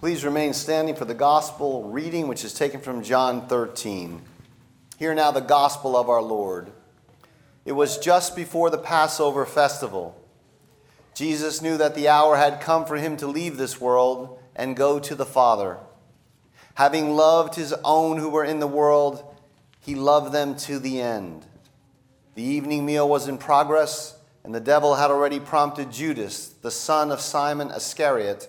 Please remain standing for the gospel reading, which is taken from John 13. Hear now the gospel of our Lord. It was just before the Passover festival. Jesus knew that the hour had come for him to leave this world and go to the Father. Having loved his own who were in the world, he loved them to the end. The evening meal was in progress, and the devil had already prompted Judas, the son of Simon Iscariot,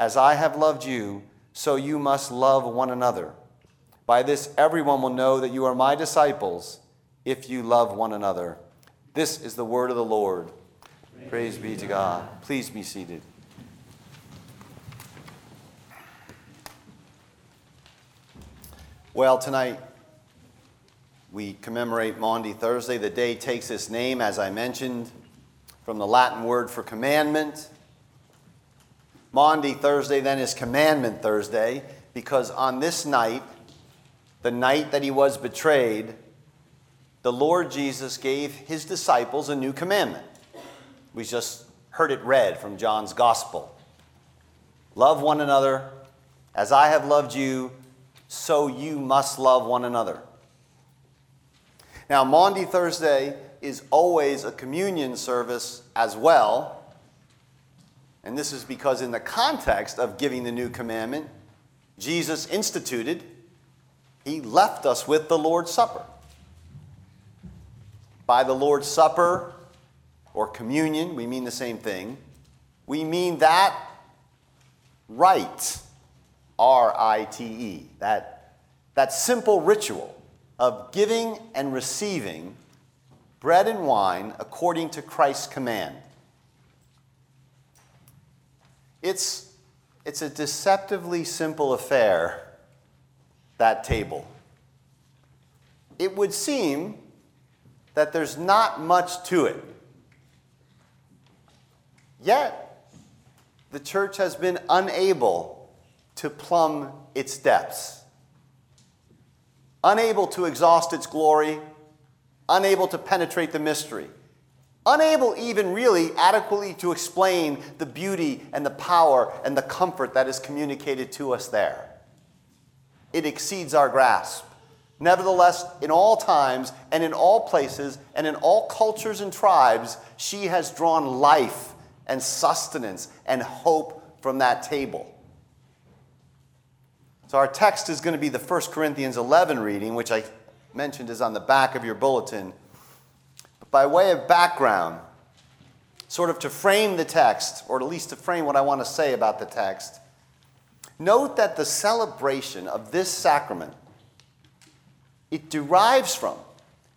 As I have loved you, so you must love one another. By this, everyone will know that you are my disciples if you love one another. This is the word of the Lord. Praise, be to God. Please be seated. Well, tonight we commemorate Maundy Thursday. The day takes its name, as I mentioned, from the Latin word for commandment Maundy Thursday then is Commandment Thursday because on this night, the night that he was betrayed, the Lord Jesus gave his disciples a new commandment. We just heard it read from John's Gospel. Love one another as I have loved you, so you must love one another. Now, Maundy Thursday is always a communion service as well and this is because, in the context of giving the new commandment, Jesus instituted, he left us with the Lord's Supper. By the Lord's Supper or communion, we mean the same thing. We mean that rite, R I T E, that, that simple ritual of giving and receiving bread and wine according to Christ's command. It's, it's a deceptively simple affair, that table. It would seem that there's not much to it. Yet, the church has been unable to plumb its depths, unable to exhaust its glory, unable to penetrate the mystery unable even really adequately to explain the beauty and the power and the comfort that is communicated to us there. It exceeds our grasp. Nevertheless, in all times and in all places and in all cultures and tribes, she has drawn life and sustenance and hope from that table. So, our text is going to be the 1 Corinthians 11 reading, which I mentioned is on the back of your bulletin. By way of background, sort of to frame the text, or at least to frame what I want to say about the text, note that the celebration of this sacrament it derives from,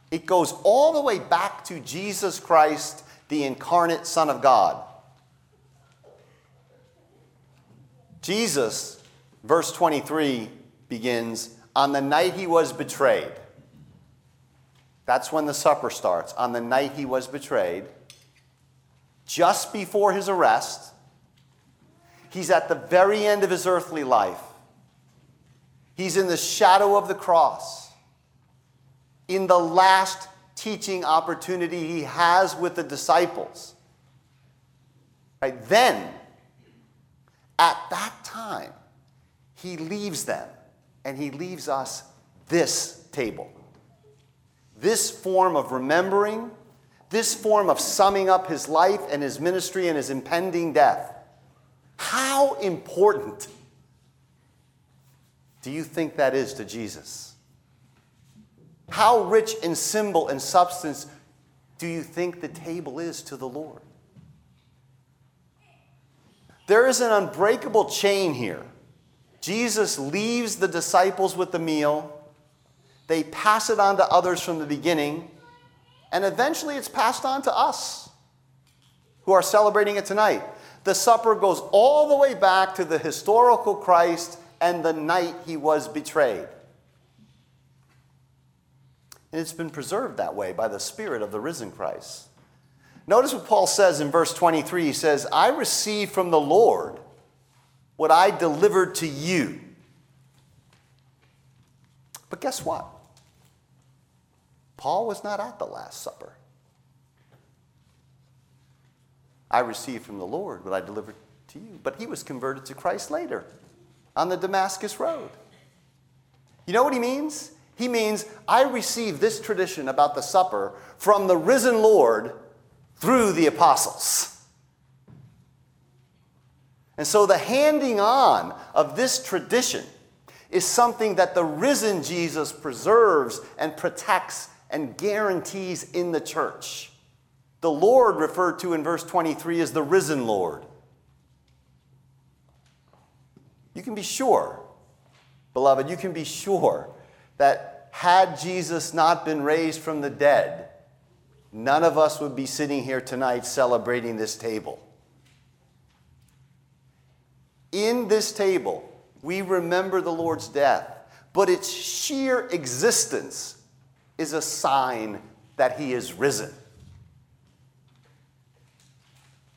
it goes all the way back to Jesus Christ, the incarnate Son of God. Jesus, verse 23 begins, on the night he was betrayed. That's when the supper starts. On the night he was betrayed, just before his arrest, he's at the very end of his earthly life. He's in the shadow of the cross in the last teaching opportunity he has with the disciples. Right? Then, at that time, he leaves them and he leaves us this table. This form of remembering, this form of summing up his life and his ministry and his impending death. How important do you think that is to Jesus? How rich in symbol and substance do you think the table is to the Lord? There is an unbreakable chain here. Jesus leaves the disciples with the meal, they pass it on to others from the beginning, and eventually it's passed on to us who are celebrating it tonight. The supper goes all the way back to the historical Christ and the night he was betrayed. And it's been preserved that way by the Spirit of the risen Christ. Notice what Paul says in verse 23. He says, I received from the Lord what I delivered to you. But guess what? Paul was not at the Last Supper. I received from the Lord what I delivered to you. But he was converted to Christ later on the Damascus Road. You know what he means? He means, I received this tradition about the supper from the risen Lord through the apostles. And so the handing on of this tradition is something that the risen Jesus preserves and protects and guarantees in the church. The Lord, referred to in verse 23, is the risen Lord. You can be sure, beloved, you can be sure that had Jesus not been raised from the dead, none of us would be sitting here tonight celebrating this table. In this table, we remember the Lord's death, but its sheer existence is a sign that he is risen.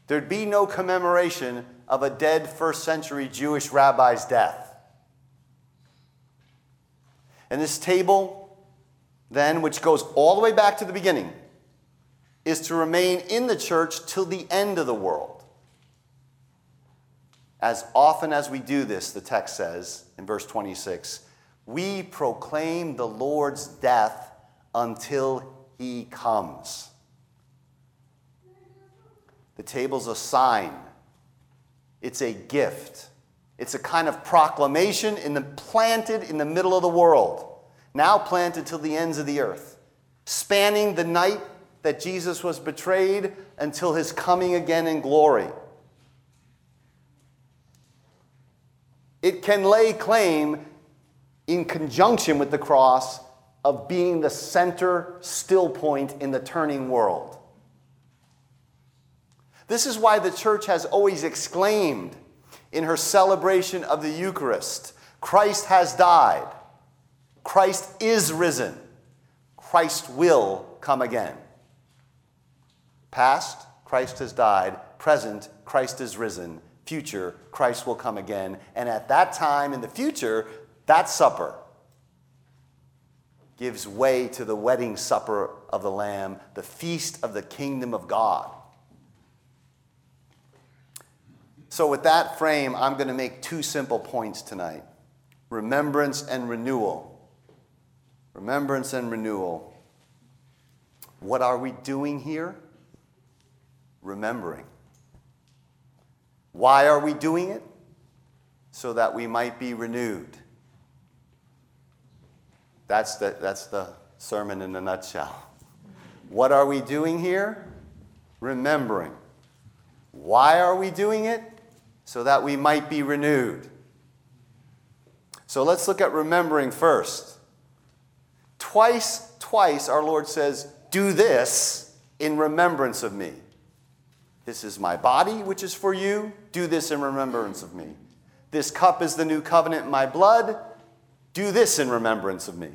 There'd be no commemoration of a dead first century Jewish rabbi's death. And this table, then, which goes all the way back to the beginning, is to remain in the church till the end of the world. As often as we do this, the text says in verse 26, we proclaim the Lord's death until he comes. The table's a sign, it's a gift. It's a kind of proclamation in the, planted in the middle of the world, now planted till the ends of the earth, spanning the night that Jesus was betrayed until his coming again in glory. It can lay claim, in conjunction with the cross, of being the center still point in the turning world. This is why the church has always exclaimed in her celebration of the Eucharist. Christ has died. Christ is risen. Christ will come again. Past, Christ has died. Present, Christ is risen. Future, Christ will come again. And at that time in the future, that supper gives way to the wedding supper of the Lamb, the feast of the kingdom of God. So, with that frame, I'm going to make two simple points tonight remembrance and renewal. Remembrance and renewal. What are we doing here? Remembering. Why are we doing it? So that we might be renewed. That's the, that's the sermon in a nutshell. What are we doing here? Remembering. Why are we doing it? So that we might be renewed. So let's look at remembering first. Twice, twice, our Lord says, Do this in remembrance of me. This is my body, which is for you. Do this in remembrance of me. This cup is the new covenant in my blood. Do this in remembrance of me.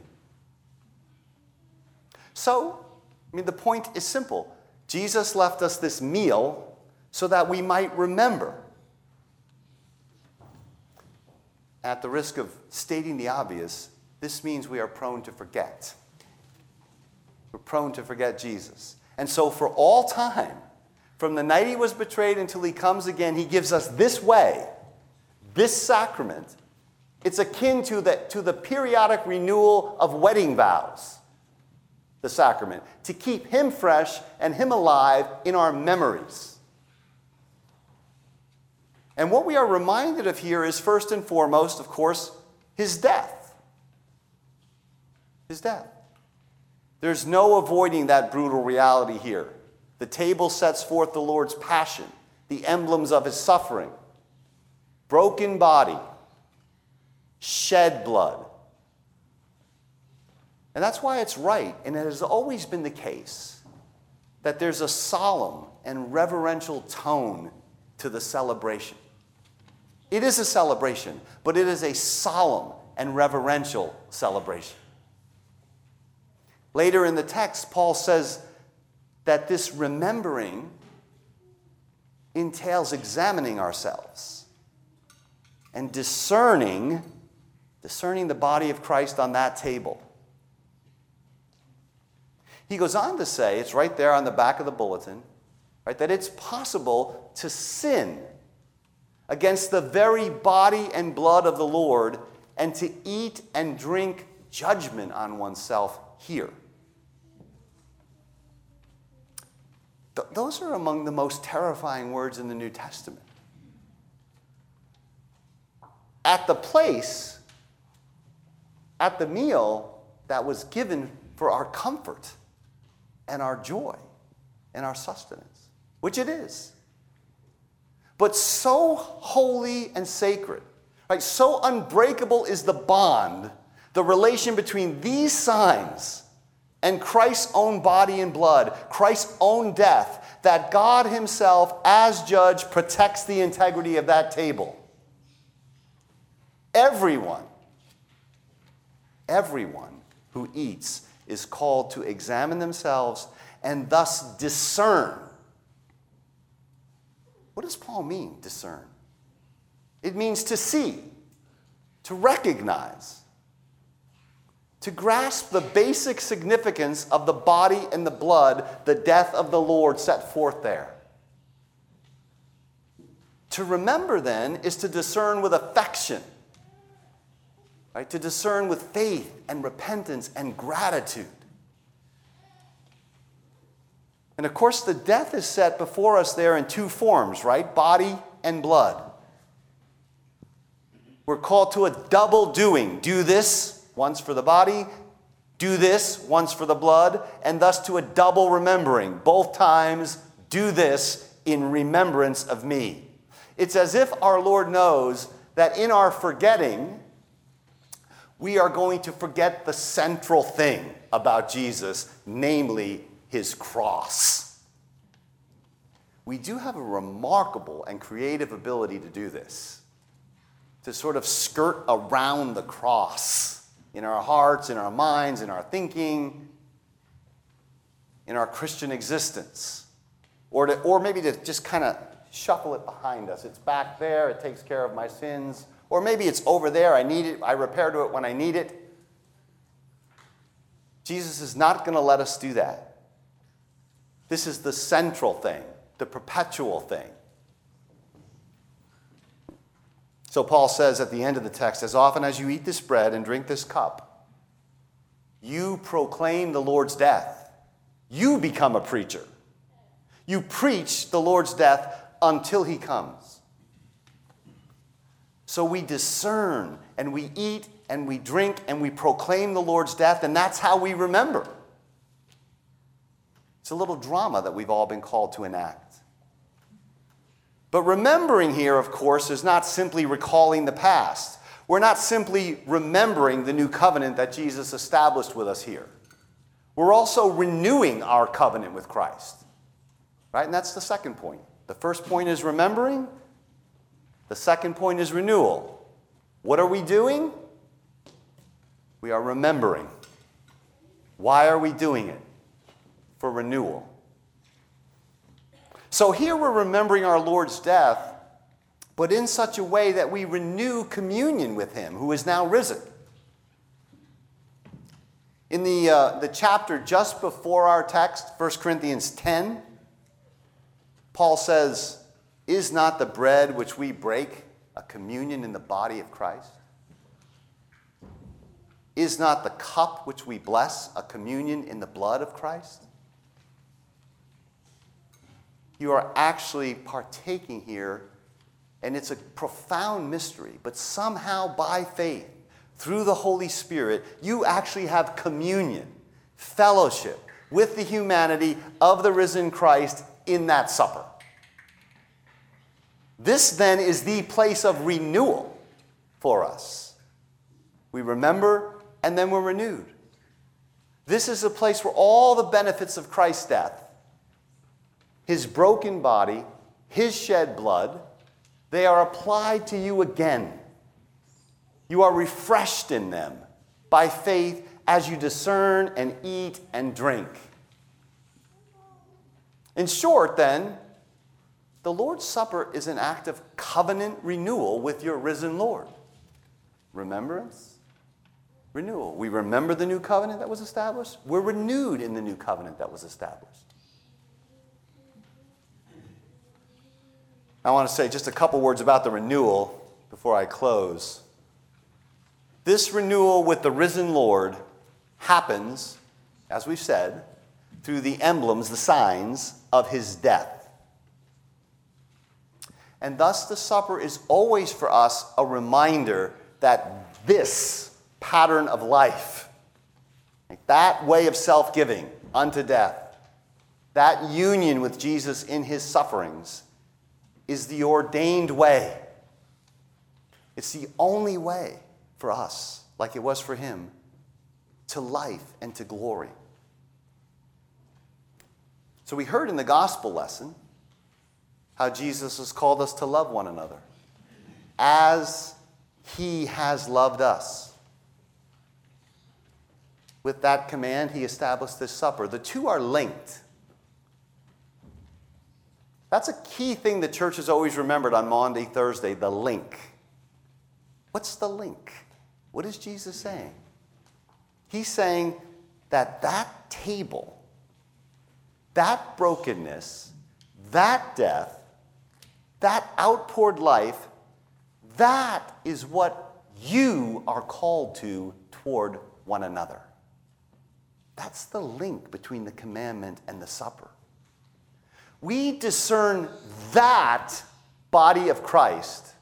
So, I mean, the point is simple. Jesus left us this meal so that we might remember. At the risk of stating the obvious, this means we are prone to forget. We're prone to forget Jesus. And so, for all time, from the night he was betrayed until he comes again, he gives us this way, this sacrament. It's akin to the, to the periodic renewal of wedding vows, the sacrament, to keep him fresh and him alive in our memories. And what we are reminded of here is first and foremost, of course, his death. His death. There's no avoiding that brutal reality here. The table sets forth the Lord's passion, the emblems of his suffering broken body, shed blood. And that's why it's right, and it has always been the case, that there's a solemn and reverential tone to the celebration. It is a celebration, but it is a solemn and reverential celebration. Later in the text, Paul says that this remembering entails examining ourselves and discerning discerning the body of Christ on that table. He goes on to say, it's right there on the back of the bulletin, right, that it's possible to sin against the very body and blood of the Lord and to eat and drink judgment on oneself here. Th- those are among the most terrifying words in the New Testament. At the place, at the meal that was given for our comfort and our joy and our sustenance, which it is. But so holy and sacred, right? So unbreakable is the bond, the relation between these signs and Christ's own body and blood, Christ's own death, that God Himself, as judge, protects the integrity of that table. Everyone, everyone who eats is called to examine themselves and thus discern. What does Paul mean, discern? It means to see, to recognize to grasp the basic significance of the body and the blood, the death of the Lord set forth there. To remember then is to discern with affection, right? To discern with faith and repentance and gratitude. And of course, the death is set before us there in two forms, right? Body and blood. We're called to a double doing. Do this once for the body, do this once for the blood, and thus to a double remembering. Both times, do this in remembrance of me. It's as if our Lord knows that in our forgetting, we are going to forget the central thing about Jesus, namely his cross. We do have a remarkable and creative ability to do this, to sort of skirt around the cross in our hearts, in our minds, in our thinking, in our Christian existence. Or, to, or maybe to just kind of shuffle it behind us. It's back there, it takes care of my sins. Or maybe it's over there, I need it, I repair to it when I need it. Jesus is not going to let us do that. This is the central thing, the perpetual thing. So Paul says at the end of the text, as often as you eat this bread and drink this cup, You proclaim the Lord's death. You become a preacher. You preach the Lord's death until he comes. So we discern and we eat and we drink and we proclaim the Lord's death, and that's how we remember. It's a little drama that we've all been called to enact. But remembering here, of course, is not simply recalling the past. We're not simply remembering the new covenant that Jesus established with us here. We're also renewing our covenant with Christ. Right? And that's the second point. The first point is remembering, the second point is renewal. What are we doing? We are remembering. Why are we doing it? For renewal. So here we're remembering our Lord's death, but in such a way that we renew communion with Him who is now risen. In the, uh, the chapter just before our text, 1 Corinthians 10, Paul says, Is not the bread which we break a communion in the body of Christ? Is not the cup which we bless a communion in the blood of Christ? You are actually partaking here, and it's a profound mystery, but somehow by faith, through the Holy Spirit, you actually have communion, fellowship with the humanity of the risen Christ in that supper. This then is the place of renewal for us. We remember and then we're renewed. This is a place where all the benefits of Christ's death his broken body, his shed blood, they are applied to you again. You are refreshed in them by faith as you discern and eat and drink. In short, then, the Lord's Supper is an act of covenant renewal with your risen Lord. Remembrance, renewal. We remember the new covenant that was established, we're renewed in the new covenant that was established. I want to say just a couple words about the renewal before I close. This renewal with the risen Lord happens, as we've said, through the emblems, the signs of his death. And thus, the supper is always for us a reminder that this pattern of life, that way of self giving unto death, that union with Jesus in his sufferings, is the ordained way. It's the only way for us, like it was for him, to life and to glory. So we heard in the gospel lesson how Jesus has called us to love one another as he has loved us. With that command, he established this supper. The two are linked. That's a key thing the church has always remembered on Maundy, Thursday the link. What's the link? What is Jesus saying? He's saying that that table, that brokenness, that death, that outpoured life, that is what you are called to toward one another. That's the link between the commandment and the supper we discern that body of Christ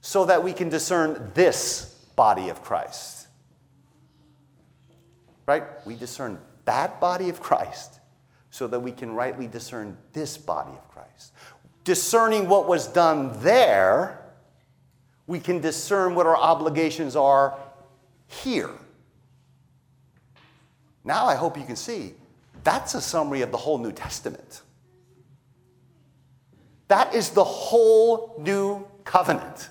so that we can discern this body of Christ. Right? We discern that body of Christ so that we can rightly discern this body of Christ. Discerning what was done there, we can discern what our obligations are here. Now I hope you can see that's a summary of the whole New Testament. That is the whole new covenant.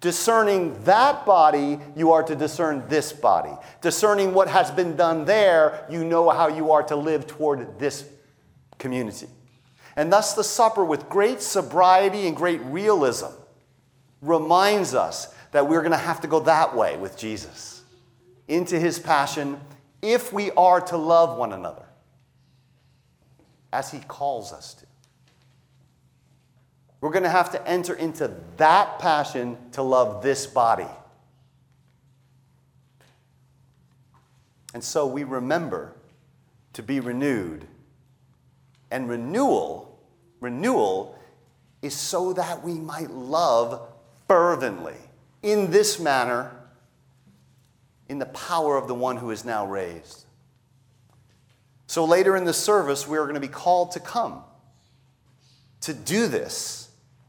Discerning that body, you are to discern this body. Discerning what has been done there, you know how you are to live toward this community. And thus, the supper, with great sobriety and great realism, reminds us that we're going to have to go that way with Jesus into his passion if we are to love one another as he calls us to. We're going to have to enter into that passion to love this body. And so we remember to be renewed. And renewal, renewal is so that we might love fervently in this manner, in the power of the one who is now raised. So later in the service, we are going to be called to come, to do this,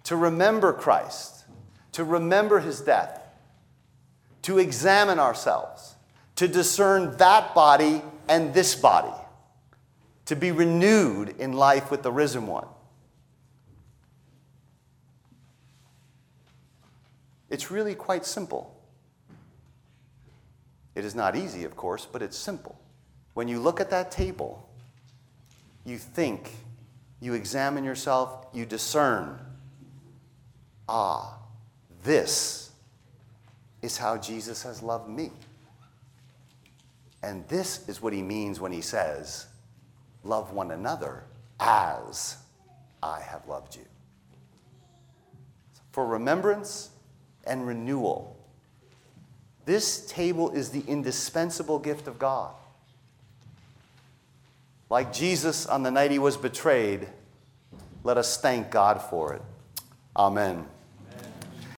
to remember Christ, to remember his death, to examine ourselves, to discern that body and this body, to be renewed in life with the risen one. It's really quite simple. It is not easy, of course, but it's simple. When you look at that table, you think, you examine yourself, you discern. Ah, this is how Jesus has loved me. And this is what he means when he says, Love one another as I have loved you. For remembrance and renewal, this table is the indispensable gift of God. Like Jesus on the night he was betrayed, let us thank God for it. Amen.